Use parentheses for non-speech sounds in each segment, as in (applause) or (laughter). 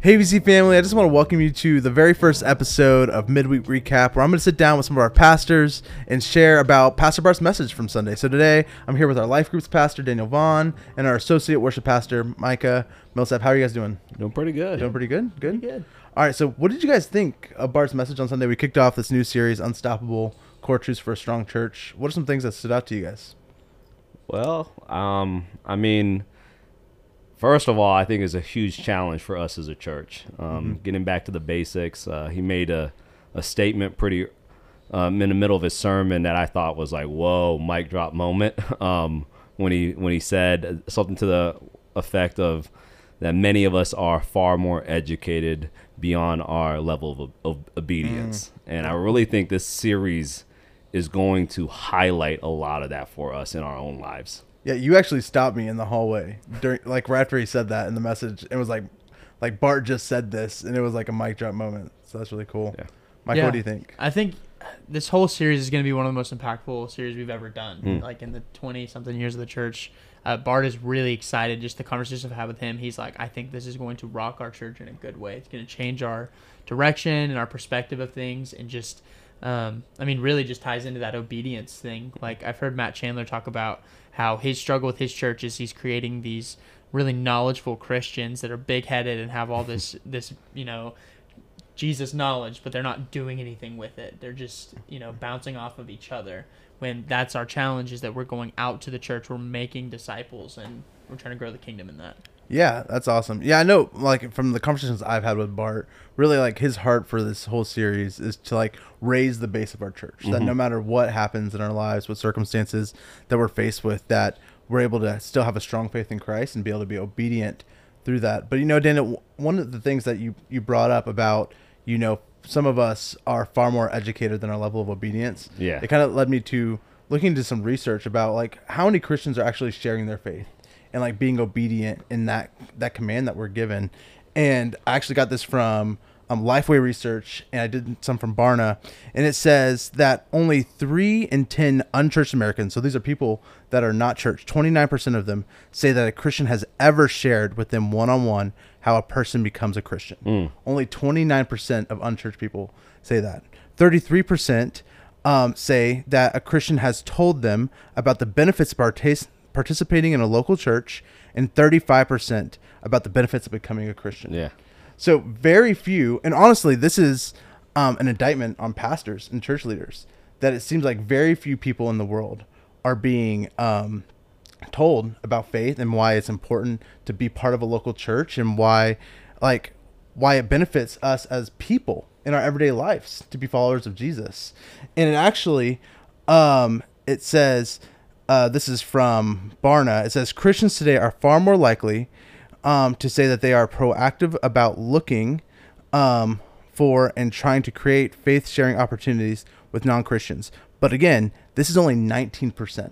Hey, VC family, I just want to welcome you to the very first episode of Midweek Recap, where I'm going to sit down with some of our pastors and share about Pastor Bart's message from Sunday. So today, I'm here with our life groups pastor, Daniel Vaughn, and our associate worship pastor, Micah Millsap. How are you guys doing? Doing pretty good. Doing pretty good? Good? good. All right, so what did you guys think of Bart's message on Sunday? We kicked off this new series, Unstoppable Core Truths for a Strong Church. What are some things that stood out to you guys? Well, um, I mean, first of all, I think is a huge challenge for us as a church. Um, Getting back to the basics, uh, he made a, a statement pretty um, in the middle of his sermon that I thought was like, "Whoa, mic drop moment." (laughs) um, when he when he said something to the effect of that many of us are far more educated beyond our level of, of obedience, and I really think this series is going to highlight a lot of that for us in our own lives. Yeah, you actually stopped me in the hallway during, like right after he said that in the message. It was like, like Bart just said this, and it was like a mic drop moment. So that's really cool. Yeah. Mike, Yeah. what do you think? I think this whole series is going to be one of the most impactful series we've ever done. Hmm. Like in the 20 something years of the church, uh, Bart is really excited. Just the conversation I've had with him, he's like, I think this is going to rock our church in a good way. It's going to change our direction and our perspective of things, and just, um, I mean, really just ties into that obedience thing. Like I've heard Matt Chandler talk about how his struggle with his church is he's creating these really knowledgeable Christians that are big headed and have all this (laughs) this you know Jesus knowledge, but they're not doing anything with it. They're just, you know, bouncing off of each other. When that's our challenge is that we're going out to the church, we're making disciples, and we're trying to grow the kingdom in that. Yeah, that's awesome. Yeah, I know. Like from the conversations I've had with Bart, really like his heart for this whole series is to like raise the base of our church. That mm-hmm. no matter what happens in our lives, what circumstances that we're faced with, that we're able to still have a strong faith in Christ and be able to be obedient through that. But you know, Daniel, one of the things that you you brought up about you know some of us are far more educated than our level of obedience. Yeah. it kind of led me to looking into some research about like how many Christians are actually sharing their faith and like being obedient in that that command that we're given. And I actually got this from um, Lifeway Research, and I did some from Barna, and it says that only three in ten unchurched Americans, so these are people that are not church, twenty nine percent of them say that a Christian has ever shared with them one on one how a person becomes a Christian. Only twenty nine percent of unchurched people say that. Thirty three percent um, say that a Christian has told them about the benefits of partic- participating in a local church, and 35% about the benefits of becoming a Christian. Yeah. So, very few, and honestly, this is um, an indictment on pastors and church leaders that it seems like very few people in the world are being um, told about faith and why it's important to be part of a local church and why, like, why it benefits us as people in our everyday lives to be followers of Jesus. And it actually, um, it says, uh, this is from Barna. It says Christians today are far more likely um, to say that they are proactive about looking um, for and trying to create faith sharing opportunities with non Christians. But again, this is only 19%.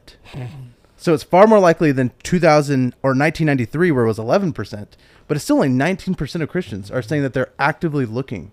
So it's far more likely than 2000 or 1993, where it was 11%. But it's still only 19% of Christians are saying that they're actively looking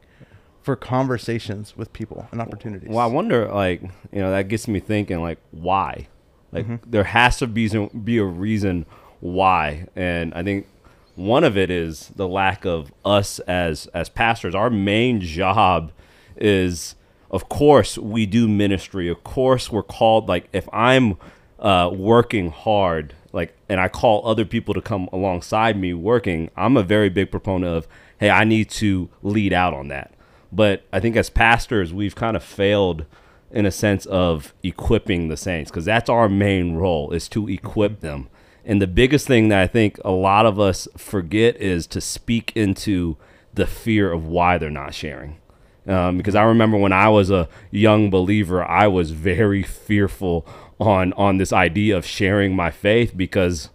for conversations with people and opportunities. Well, I wonder, like, you know, that gets me thinking, like, why? Like, there has to be some, be a reason why, and I think one of it is the lack of us as as pastors. Our main job is, of course, we do ministry. Of course, we're called. Like, if I'm uh, working hard, like, and I call other people to come alongside me working, I'm a very big proponent of, hey, I need to lead out on that. But I think as pastors, we've kind of failed in a sense of equipping the saints because that's our main role is to equip them. And the biggest thing that I think a lot of us forget is to speak into the fear of why they're not sharing. Um, because I remember when I was a young believer, I was very fearful on on this idea of sharing my faith because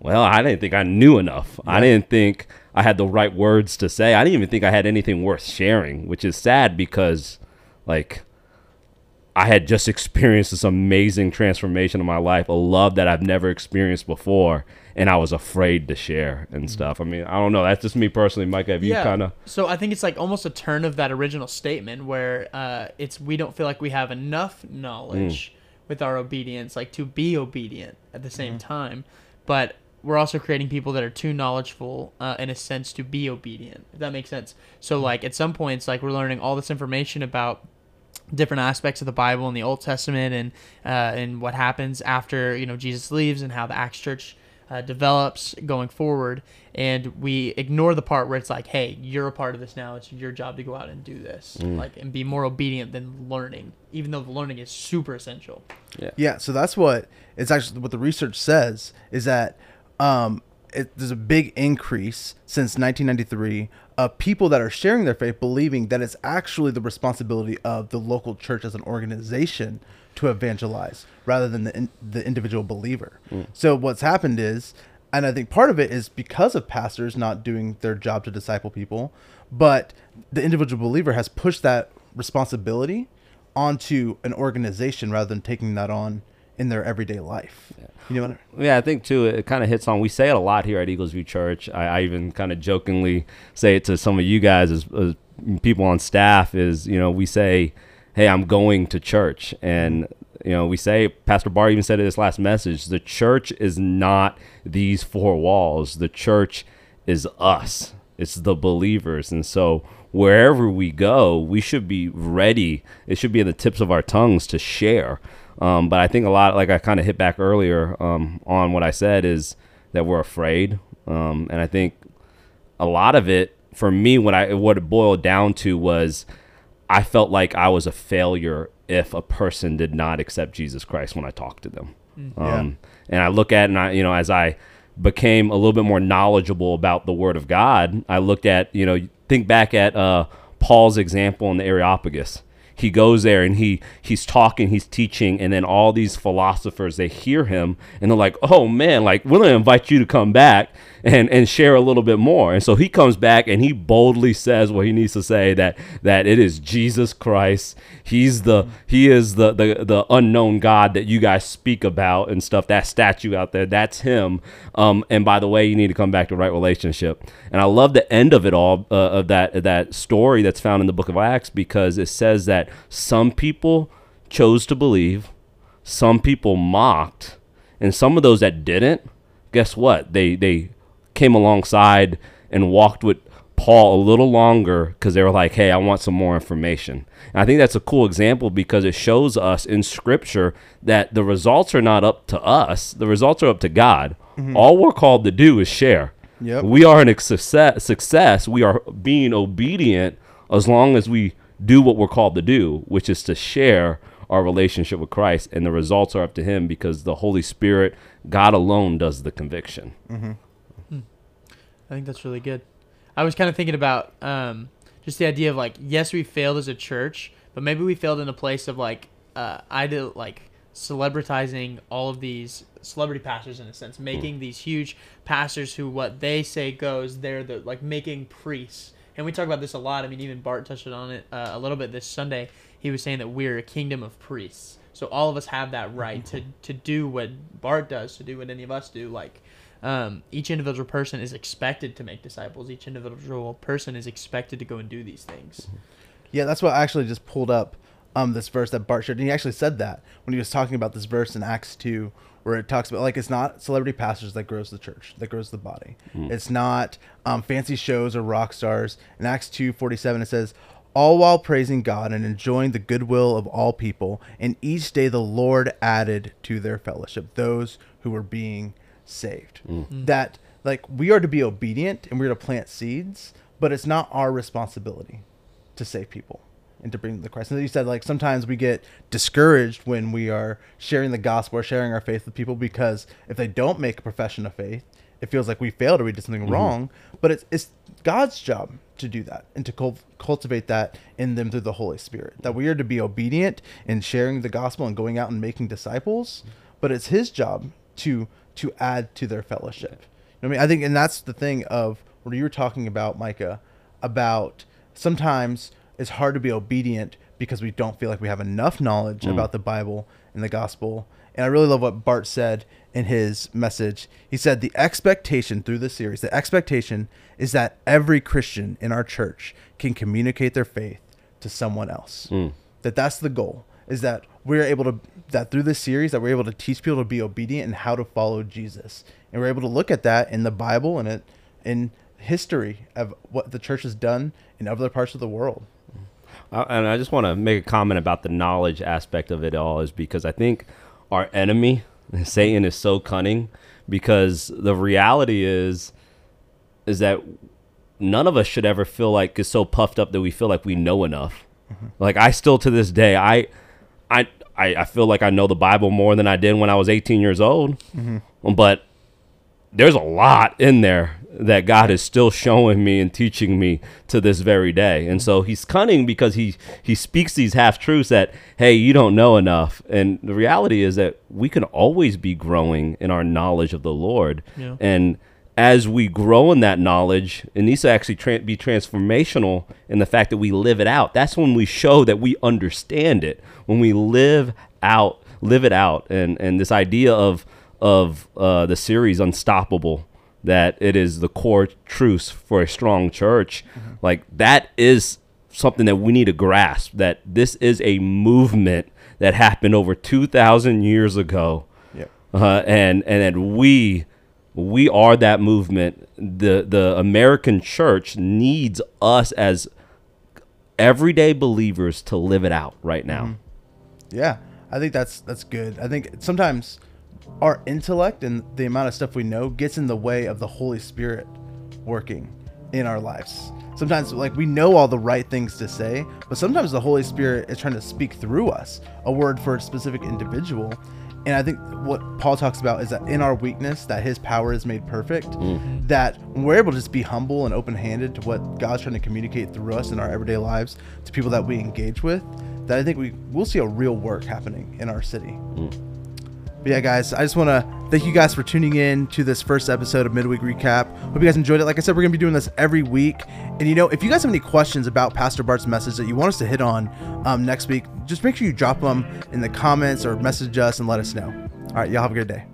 well, I didn't think I knew enough. I didn't think I had the right words to say. I didn't even think I had anything worth sharing, which is sad because, like, I had just experienced this amazing transformation in my life, a love that I've never experienced before, and I was afraid to share and stuff. I mean, I don't know. That's just me personally, Mike. Have you kind of? So I think it's like almost a turn of that original statement where uh, it's we don't feel like we have enough knowledge with our obedience, like to be obedient at the same time. But we're also creating people that are too knowledgeable uh, in a sense to be obedient. If that makes sense. So like at some points, like we're learning all this information about different aspects of the Bible and the Old Testament and uh, and what happens after you know Jesus leaves and how the Acts Church uh, develops going forward, and we ignore the part where it's like, hey, you're a part of this now. It's your job to go out and do this, like and be more obedient than learning, even though the learning is super essential. Yeah, so that's what it's actually what the research says is that um, it, there's a big increase since 1993 of people that are sharing their faith, believing that it's actually the responsibility of the local church as an organization to evangelize rather than the in, the individual believer. Mm. So what's happened is, and I think part of it is because of pastors not doing their job to disciple people, but the individual believer has pushed that responsibility onto an organization rather than taking that on in their everyday life. You know what I mean? Yeah, I think too. It kind of hits on. We say it a lot here at Eagles View Church. I, I even kind of jokingly say it to some of you guys as, as people on staff. Is you know we say, "Hey, I'm going to church," and you know we say Pastor Bart even said it this last message. The church is not these four walls. The church is us. It's the believers, and so wherever we go, we should be ready. It should be in the tips of our tongues to share. Um, but I think a lot, like I kind of hit back earlier um, on what I said, is that we're afraid, um, and I think a lot of it for me, what I what it boiled down to was I felt like I was a failure if a person did not accept Jesus Christ when I talked to them. Um, And I look at and I, you know, as I became a little bit more knowledgeable about the Word of God, I looked at, you know, think back at uh, Paul's example in the Areopagus. He goes there and he he's talking, he's teaching, and then all these philosophers they hear him and they're like, "Oh man, like we're gonna invite you to come back and and share a little bit more." And so he comes back and he boldly says what he needs to say that that it is Jesus Christ. He's the he is the the the unknown God that you guys speak about and stuff. That statue out there, that's him. Um, and by the way, you need to come back to right relationship. And I love the end of it all uh, of that that story that's found in the book of Acts because it says that some people chose to believe, some people mocked, and some of those that didn't, guess what? They they came alongside and walked with Paul a little longer because they were like, "Hey, I want some more information." And I think that's a cool example because it shows us in Scripture that the results are not up to us; the results are up to God. Mm-hmm. All we're called to do is share. Yep. We are in a success. Success. We are being obedient as long as we do what we're called to do, which is to share our relationship with Christ, and the results are up to Him because the Holy Spirit, God alone, does the conviction. I think that's really good. I was kind of thinking about um, just the idea of like, yes, we failed as a church, but maybe we failed in a place of like, uh, I did like celebritizing all of these celebrity pastors in a sense, making these huge pastors who what they say goes. They're the like making priests, and we talk about this a lot. I mean, even Bart touched on it uh, a little bit this Sunday. He was saying that we're a kingdom of priests. So all of us have that right to, (laughs) to do what Bart does, to do what any of us do. Like um, each individual person is expected to make disciples. Each individual person is expected to go and do these things. Yeah, that's what I actually just pulled up um this verse that Bart shared. And he actually said that when he was talking about this verse in Acts two, where it talks about like it's not celebrity pastors that grows the church, that grows the body. Hmm. It's not um, fancy shows or rock stars. In Acts two forty seven, it says, all while praising God and enjoying the goodwill of all people. And each day the Lord added to their fellowship those who were being saved. Hmm. Hmm. That like we are to be obedient and we're to plant seeds, but it's not our responsibility to save people and to bring them to Christ. And you said like sometimes we get discouraged when we are sharing the gospel or sharing our faith with people because if they don't make a profession of faith, it feels like we failed or we did something mm-hmm. wrong. But it's it's God's job to do that and to cul- cultivate that in them through the Holy Spirit. That we are to be obedient in sharing the gospel and going out and making disciples, but it's His job to to add to their fellowship. You know what I mean, I think, and that's the thing of what you were talking about, Micah, about sometimes it's hard to be obedient because we don't feel like we have enough knowledge mm. about the Bible and the gospel. And I really love what Bart said in his message. He said the expectation through this series, the expectation is that every Christian in our church can communicate their faith to someone else. Mm. That that's the goal. Is that we're able to that through this series that we're able to teach people to be obedient and how to follow Jesus, and we're able to look at that in the Bible and it in history of what the church has done in other parts of the world. Uh, and I just want to make a comment about the knowledge aspect of it all, is because I think our enemy, (laughs) Satan, is so cunning. Because the reality is, is that none of us should ever feel like is so puffed up that we feel like we know enough. Like I still to this day, I, I, I, I feel like I know the Bible more than I did when I was 18 years old. But there's a lot in there that God is still showing me and teaching me to this very day. And so he's cunning because he he speaks these half truths that hey, you don't know enough. And the reality is that we can always be growing in our knowledge of the Lord. Yeah. And as we grow in that knowledge, it needs to actually tra- be transformational in the fact that we live it out. That's when we show that we understand it. When we live out, live it out, and and this idea of of uh, the series Unstoppable, that it is the core truths for a strong church, like that is something that we need to grasp. That this is a movement that happened over two thousand years ago Yep. uh, and and that we we are that movement. The the American church needs us as everyday believers to live it out right now. Yeah, I think that's that's good. I think sometimes our intellect and the amount of stuff we know gets in the way of the Holy Spirit working in our lives. Sometimes like we know all the right things to say, but sometimes the Holy Spirit is trying to speak through us a word for a specific individual. And I think what Paul talks about is that in our weakness, that his power is made perfect. Mm. That when we're able to just be humble and open handed to what God's trying to communicate through us in our everyday lives to people that we engage with, that I think we will see a real work happening in our city. Mm. But yeah, guys, I just want to thank you guys for tuning in to this first episode of Midweek Recap. Hope you guys enjoyed it. Like I said, we're going to be doing this every week. And you know, if you guys have any questions about Pastor Bart's message that you want us to hit on um, next week, just make sure you drop them in the comments or message us and let us know. All right, y'all have a good day.